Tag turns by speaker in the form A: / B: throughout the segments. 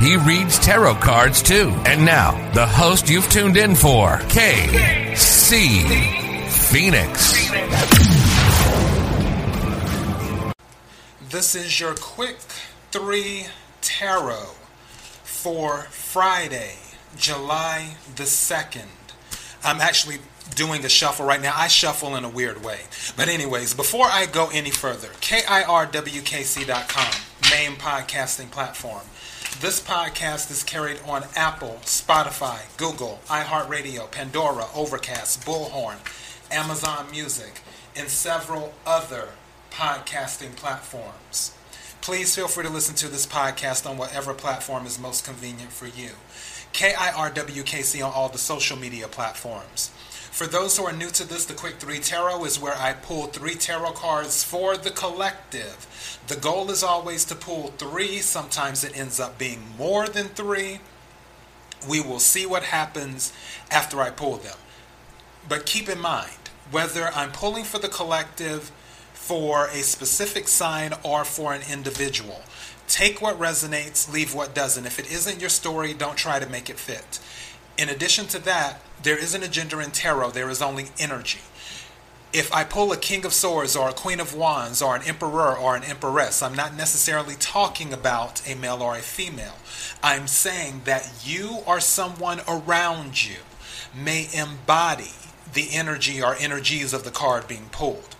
A: He reads tarot cards too. And now, the host you've tuned in for, KC Phoenix.
B: This is your quick three tarot for Friday, July the 2nd. I'm actually doing a shuffle right now. I shuffle in a weird way. But, anyways, before I go any further, KIRWKC.com, main podcasting platform. This podcast is carried on Apple, Spotify, Google, iHeartRadio, Pandora, Overcast, Bullhorn, Amazon Music, and several other podcasting platforms. Please feel free to listen to this podcast on whatever platform is most convenient for you. KIRWKC on all the social media platforms. For those who are new to this, the Quick 3 Tarot is where I pull three tarot cards for the collective. The goal is always to pull three. Sometimes it ends up being more than three. We will see what happens after I pull them. But keep in mind, whether I'm pulling for the collective, for a specific sign, or for an individual, take what resonates, leave what doesn't. If it isn't your story, don't try to make it fit. In addition to that, there isn't a gender in tarot, there is only energy. If I pull a King of Swords or a Queen of Wands or an Emperor or an Empress, I'm not necessarily talking about a male or a female. I'm saying that you or someone around you may embody the energy or energies of the card being pulled.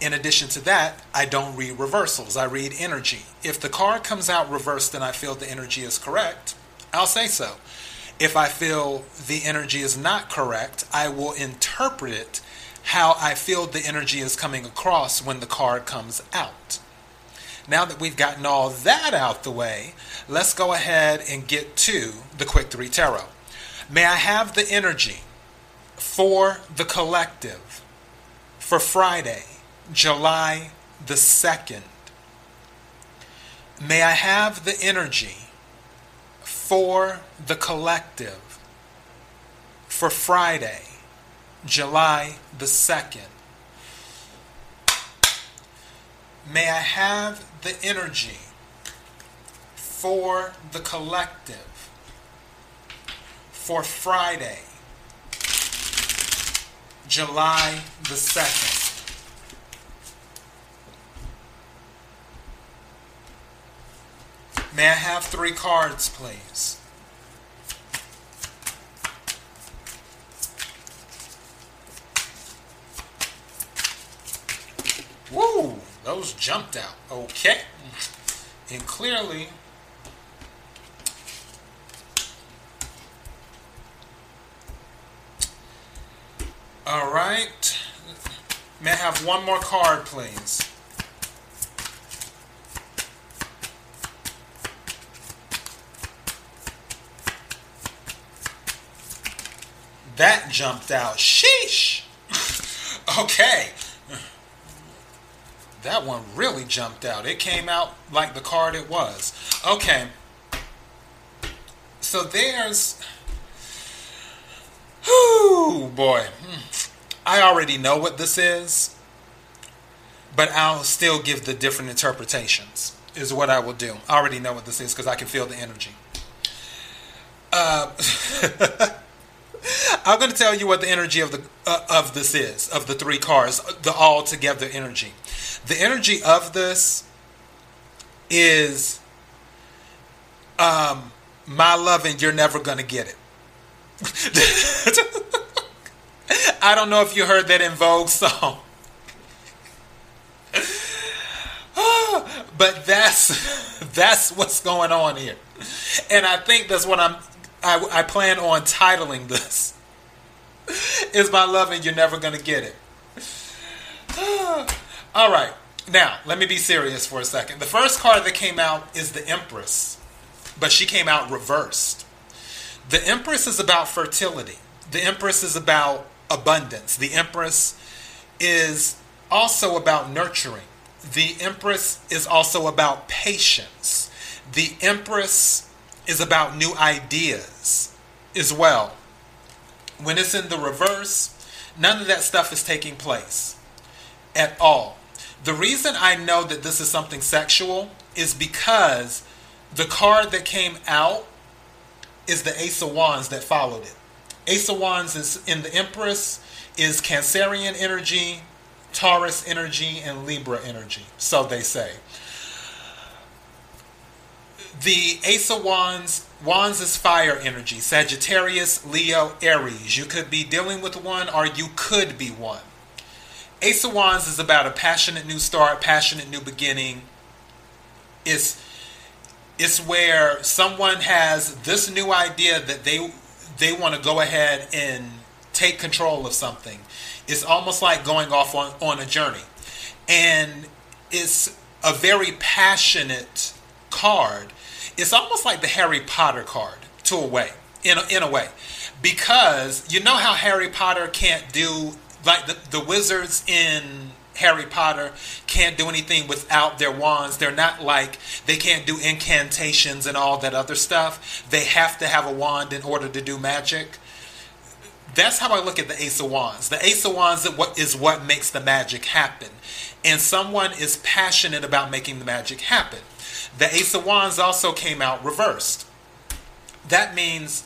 B: In addition to that, I don't read reversals, I read energy. If the card comes out reversed and I feel the energy is correct, I'll say so. If I feel the energy is not correct, I will interpret it how I feel the energy is coming across when the card comes out. Now that we've gotten all that out the way, let's go ahead and get to the Quick 3 Tarot. May I have the energy for the collective for Friday, July the 2nd? May I have the energy for the collective for Friday, July the 2nd. May I have the energy for the collective for Friday, July the 2nd. May I have three cards, please? Woo! Those jumped out. Okay. And clearly, all right. May I have one more card, please? That jumped out. Sheesh. okay. That one really jumped out. It came out like the card it was. Okay. So there's. Whoo, boy. I already know what this is, but I'll still give the different interpretations, is what I will do. I already know what this is because I can feel the energy. Uh, I'm going to tell you what the energy of the uh, of this is of the three cards, the all together energy. The energy of this is um, my love, and you're never going to get it. I don't know if you heard that En Vogue song. but that's that's what's going on here. And I think that's what I'm I, I plan on titling this. Is my love and you're never gonna get it. All right, now let me be serious for a second. The first card that came out is the Empress, but she came out reversed. The Empress is about fertility. The Empress is about abundance. The Empress is also about nurturing. The Empress is also about patience. The Empress is about new ideas as well. When it's in the reverse, none of that stuff is taking place at all. The reason I know that this is something sexual is because the card that came out is the Ace of Wands that followed it. Ace of Wands is in the Empress is Cancerian energy, Taurus energy, and Libra energy. So they say. The Ace of Wands, Wands is fire energy, Sagittarius, Leo, Aries. You could be dealing with one or you could be one. Ace of Wands is about a passionate new start, passionate new beginning. It's it's where someone has this new idea that they they want to go ahead and take control of something. It's almost like going off on, on a journey. And it's a very passionate card. It's almost like the Harry Potter card to a way, in a, in a way. Because you know how Harry Potter can't do, like the, the wizards in Harry Potter can't do anything without their wands. They're not like they can't do incantations and all that other stuff. They have to have a wand in order to do magic. That's how I look at the Ace of Wands. The Ace of Wands is what makes the magic happen. And someone is passionate about making the magic happen. The Ace of Wands also came out reversed. That means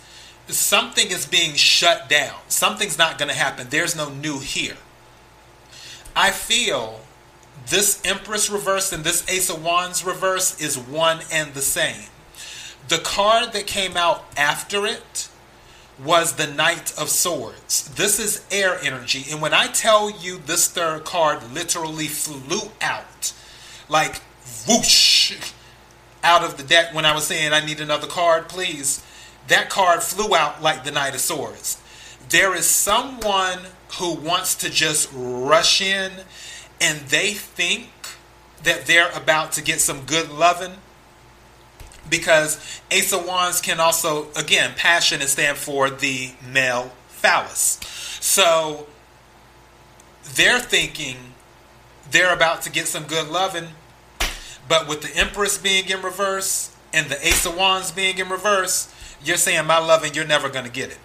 B: something is being shut down. Something's not going to happen. There's no new here. I feel this Empress reverse and this Ace of Wands reverse is one and the same. The card that came out after it was the Knight of Swords. This is air energy. And when I tell you this third card literally flew out, like whoosh, out of the deck when I was saying I need another card, please, that card flew out like the Knight of Swords. There is someone who wants to just rush in and they think that they're about to get some good loving because Ace of Wands can also, again, passion and stand for the male phallus. So they're thinking they're about to get some good loving, but with the Empress being in reverse and the Ace of Wands being in reverse, you're saying my loving, you're never going to get it.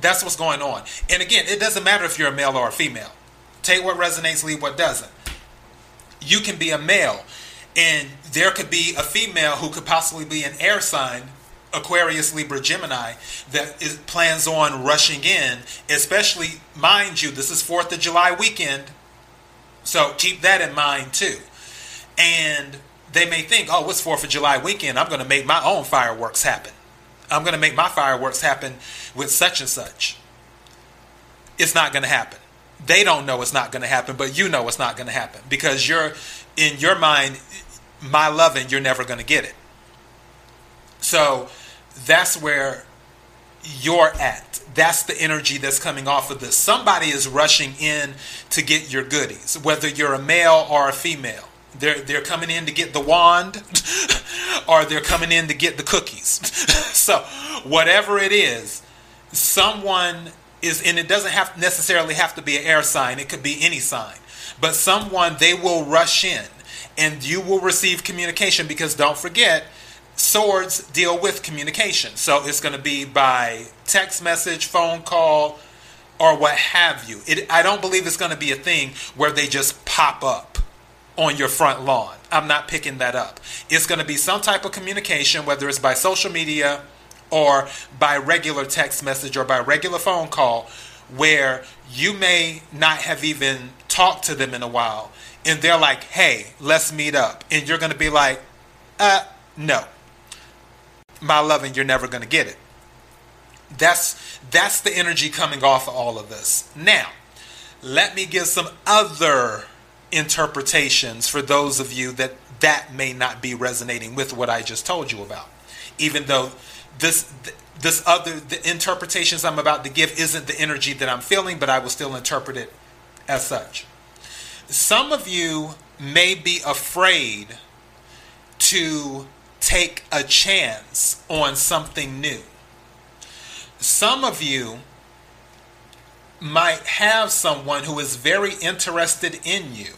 B: That's what's going on. And again, it doesn't matter if you're a male or a female. Take what resonates, leave what doesn't. You can be a male, and there could be a female who could possibly be an air sign, Aquarius, Libra, Gemini, that is, plans on rushing in, especially, mind you, this is 4th of July weekend. So keep that in mind too. And they may think, oh, it's 4th of July weekend? I'm going to make my own fireworks happen. I'm going to make my fireworks happen with such and such. It's not going to happen. They don't know it's not going to happen, but you know it's not going to happen because you're in your mind, my loving, you're never going to get it. So that's where you're at. That's the energy that's coming off of this. Somebody is rushing in to get your goodies, whether you're a male or a female. They're they're coming in to get the wand, or they're coming in to get the cookies. so whatever it is, someone is, and it doesn't have necessarily have to be an air sign. It could be any sign, but someone they will rush in, and you will receive communication because don't forget. Swords deal with communication. So it's going to be by text message, phone call, or what have you. It, I don't believe it's going to be a thing where they just pop up on your front lawn. I'm not picking that up. It's going to be some type of communication, whether it's by social media or by regular text message or by regular phone call, where you may not have even talked to them in a while. And they're like, hey, let's meet up. And you're going to be like, uh, no. My loving, you're never going to get it. That's that's the energy coming off of all of this. Now, let me give some other interpretations for those of you that that may not be resonating with what I just told you about. Even though this this other the interpretations I'm about to give isn't the energy that I'm feeling, but I will still interpret it as such. Some of you may be afraid to take a chance on something new. some of you might have someone who is very interested in you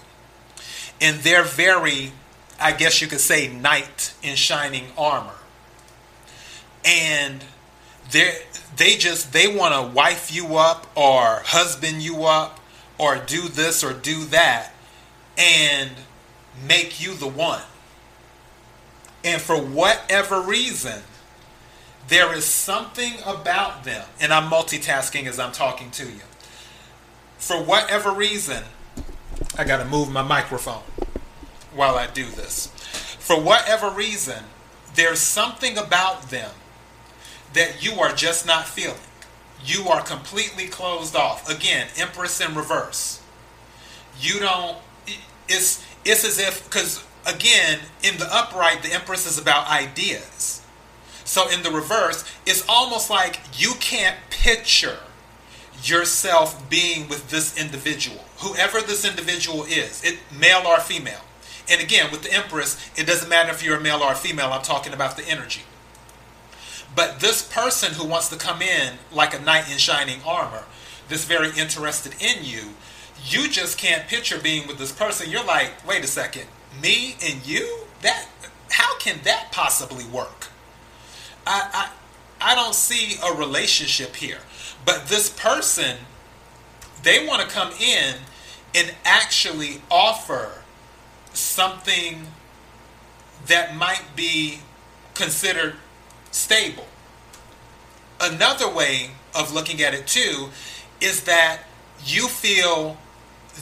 B: and they're very i guess you could say knight in shining armor. And they they just they want to wife you up or husband you up or do this or do that and make you the one. And for whatever reason there is something about them and i'm multitasking as i'm talking to you. For whatever reason i got to move my microphone while i do this for whatever reason there's something about them that you are just not feeling. You are completely closed off. Again, Empress in reverse. You don't. It's it's as if because again in the upright the Empress is about ideas. So in the reverse, it's almost like you can't picture yourself being with this individual, whoever this individual is, it male or female. And again, with the Empress, it doesn't matter if you're a male or a female. I'm talking about the energy. But this person who wants to come in like a knight in shining armor, this very interested in you, you just can't picture being with this person. You're like, wait a second, me and you? That how can that possibly work? I I, I don't see a relationship here. But this person, they want to come in and actually offer something that might be considered stable. Another way of looking at it too is that you feel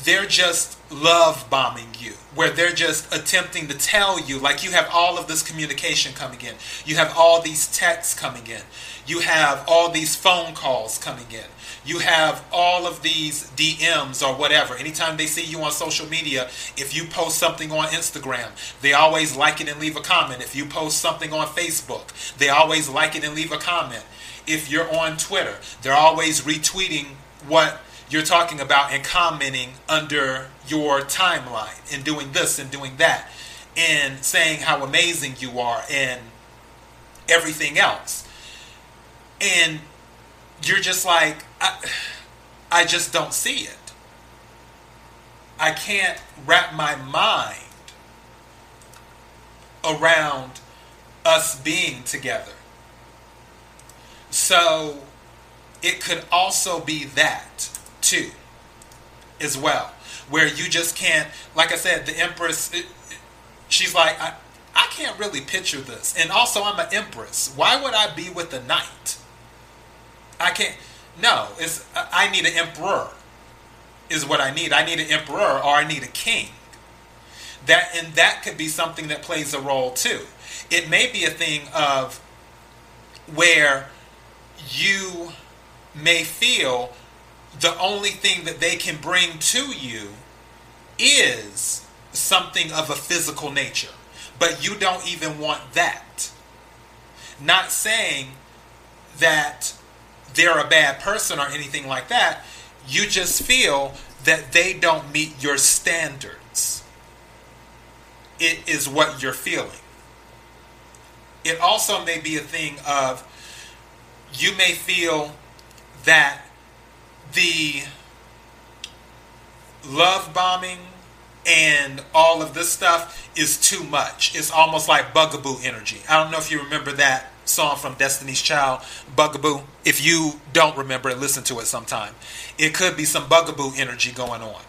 B: they're just love bombing you, where they're just attempting to tell you, like you have all of this communication coming in, you have all these texts coming in, you have all these phone calls coming in, you have all of these DMs or whatever. Anytime they see you on social media, if you post something on Instagram, they always like it and leave a comment. If you post something on Facebook, they always like it and leave a comment. If you're on Twitter, they're always retweeting what you're talking about and commenting under your timeline and doing this and doing that and saying how amazing you are and everything else. And you're just like, I, I just don't see it. I can't wrap my mind around us being together. So it could also be that too, as well, where you just can't, like I said, the Empress, she's like, I, I can't really picture this. And also, I'm an Empress. Why would I be with a knight? I can't. No, it's I need an emperor. Is what I need. I need an emperor or I need a king. That and that could be something that plays a role too. It may be a thing of where you may feel the only thing that they can bring to you is something of a physical nature. But you don't even want that. Not saying that they're a bad person or anything like that. You just feel that they don't meet your standards. It is what you're feeling. It also may be a thing of you may feel that the love bombing and all of this stuff is too much. It's almost like bugaboo energy. I don't know if you remember that song from Destiny's Child, Bugaboo. If you don't remember it, listen to it sometime. It could be some bugaboo energy going on.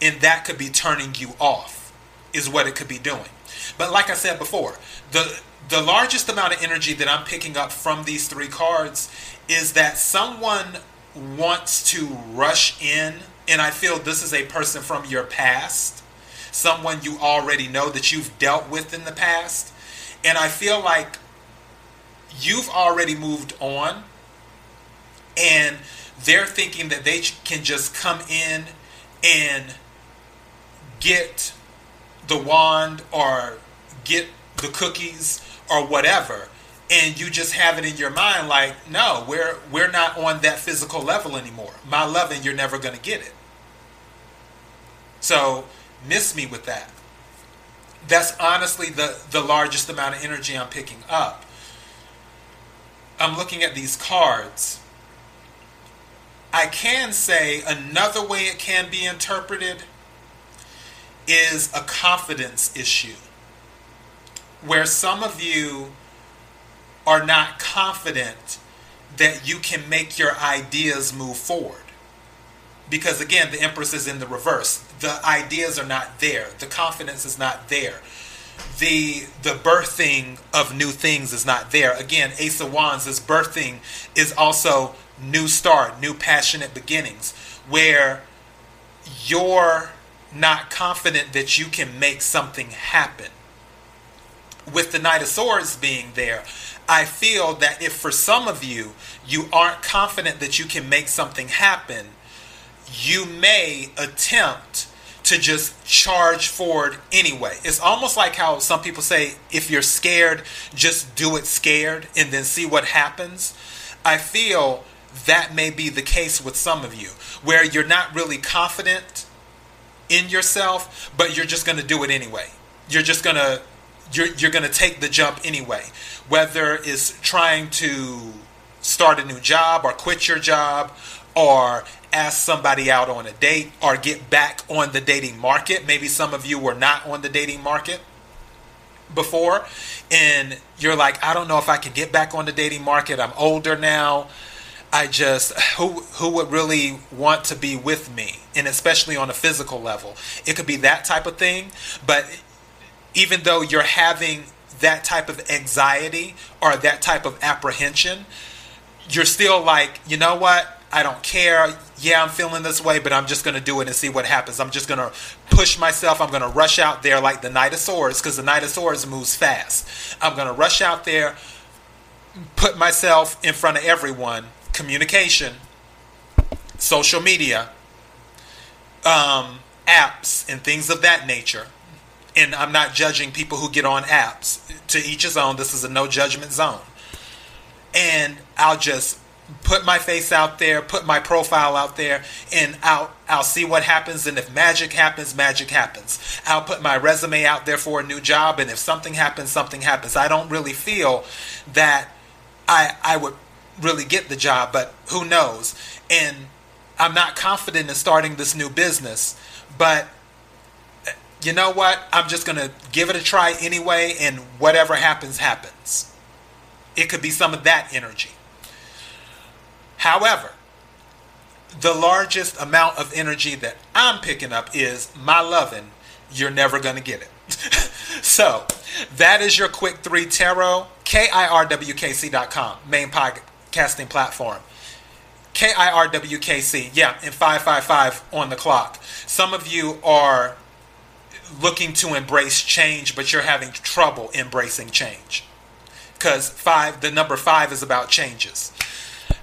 B: And that could be turning you off, is what it could be doing. But like I said before, the the largest amount of energy that I'm picking up from these three cards is that someone wants to rush in, and I feel this is a person from your past, someone you already know that you've dealt with in the past. And I feel like you've already moved on and they're thinking that they can just come in and get the wand or get the cookies or whatever and you just have it in your mind like no we're we're not on that physical level anymore. My loving you're never going to get it. So miss me with that. That's honestly the the largest amount of energy i'm picking up. I'm looking at these cards. I can say another way it can be interpreted is a confidence issue where some of you are not confident that you can make your ideas move forward. Because again, the Empress is in the reverse. The ideas are not there. The confidence is not there. The the birthing of new things is not there. Again, Ace of Wands, this birthing is also new start, new passionate beginnings, where you're not confident that you can make something happen. With the Knight of Swords being there, I feel that if for some of you, you aren't confident that you can make something happen, you may attempt to just charge forward anyway. It's almost like how some people say, if you're scared, just do it scared and then see what happens. I feel that may be the case with some of you, where you're not really confident in yourself, but you're just going to do it anyway. You're just going to you're, you're going to take the jump anyway. Whether it's trying to start a new job or quit your job or ask somebody out on a date or get back on the dating market. Maybe some of you were not on the dating market before and you're like, I don't know if I can get back on the dating market. I'm older now. I just who who would really want to be with me and especially on a physical level. It could be that type of thing, but even though you're having that type of anxiety or that type of apprehension, you're still like, you know what? I don't care. Yeah, I'm feeling this way, but I'm just going to do it and see what happens. I'm just going to push myself. I'm going to rush out there like the Knight of Swords because the Knight of Swords moves fast. I'm going to rush out there, put myself in front of everyone, communication, social media, um, apps, and things of that nature and I'm not judging people who get on apps. To each his own. This is a no judgment zone. And I'll just put my face out there, put my profile out there, and I'll I'll see what happens. And if magic happens, magic happens. I'll put my resume out there for a new job, and if something happens, something happens. I don't really feel that I I would really get the job, but who knows? And I'm not confident in starting this new business, but you know what? I'm just going to give it a try anyway, and whatever happens, happens. It could be some of that energy. However, the largest amount of energy that I'm picking up is my loving. You're never going to get it. so, that is your quick three tarot. KIRWKC.com, main podcasting platform. KIRWKC, yeah, and 555 on the clock. Some of you are looking to embrace change, but you're having trouble embracing change. Because five, the number five is about changes.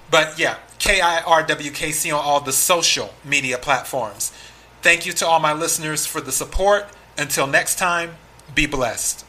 B: But yeah, K I R W K C on all the social media platforms. Thank you to all my listeners for the support. Until next time, be blessed.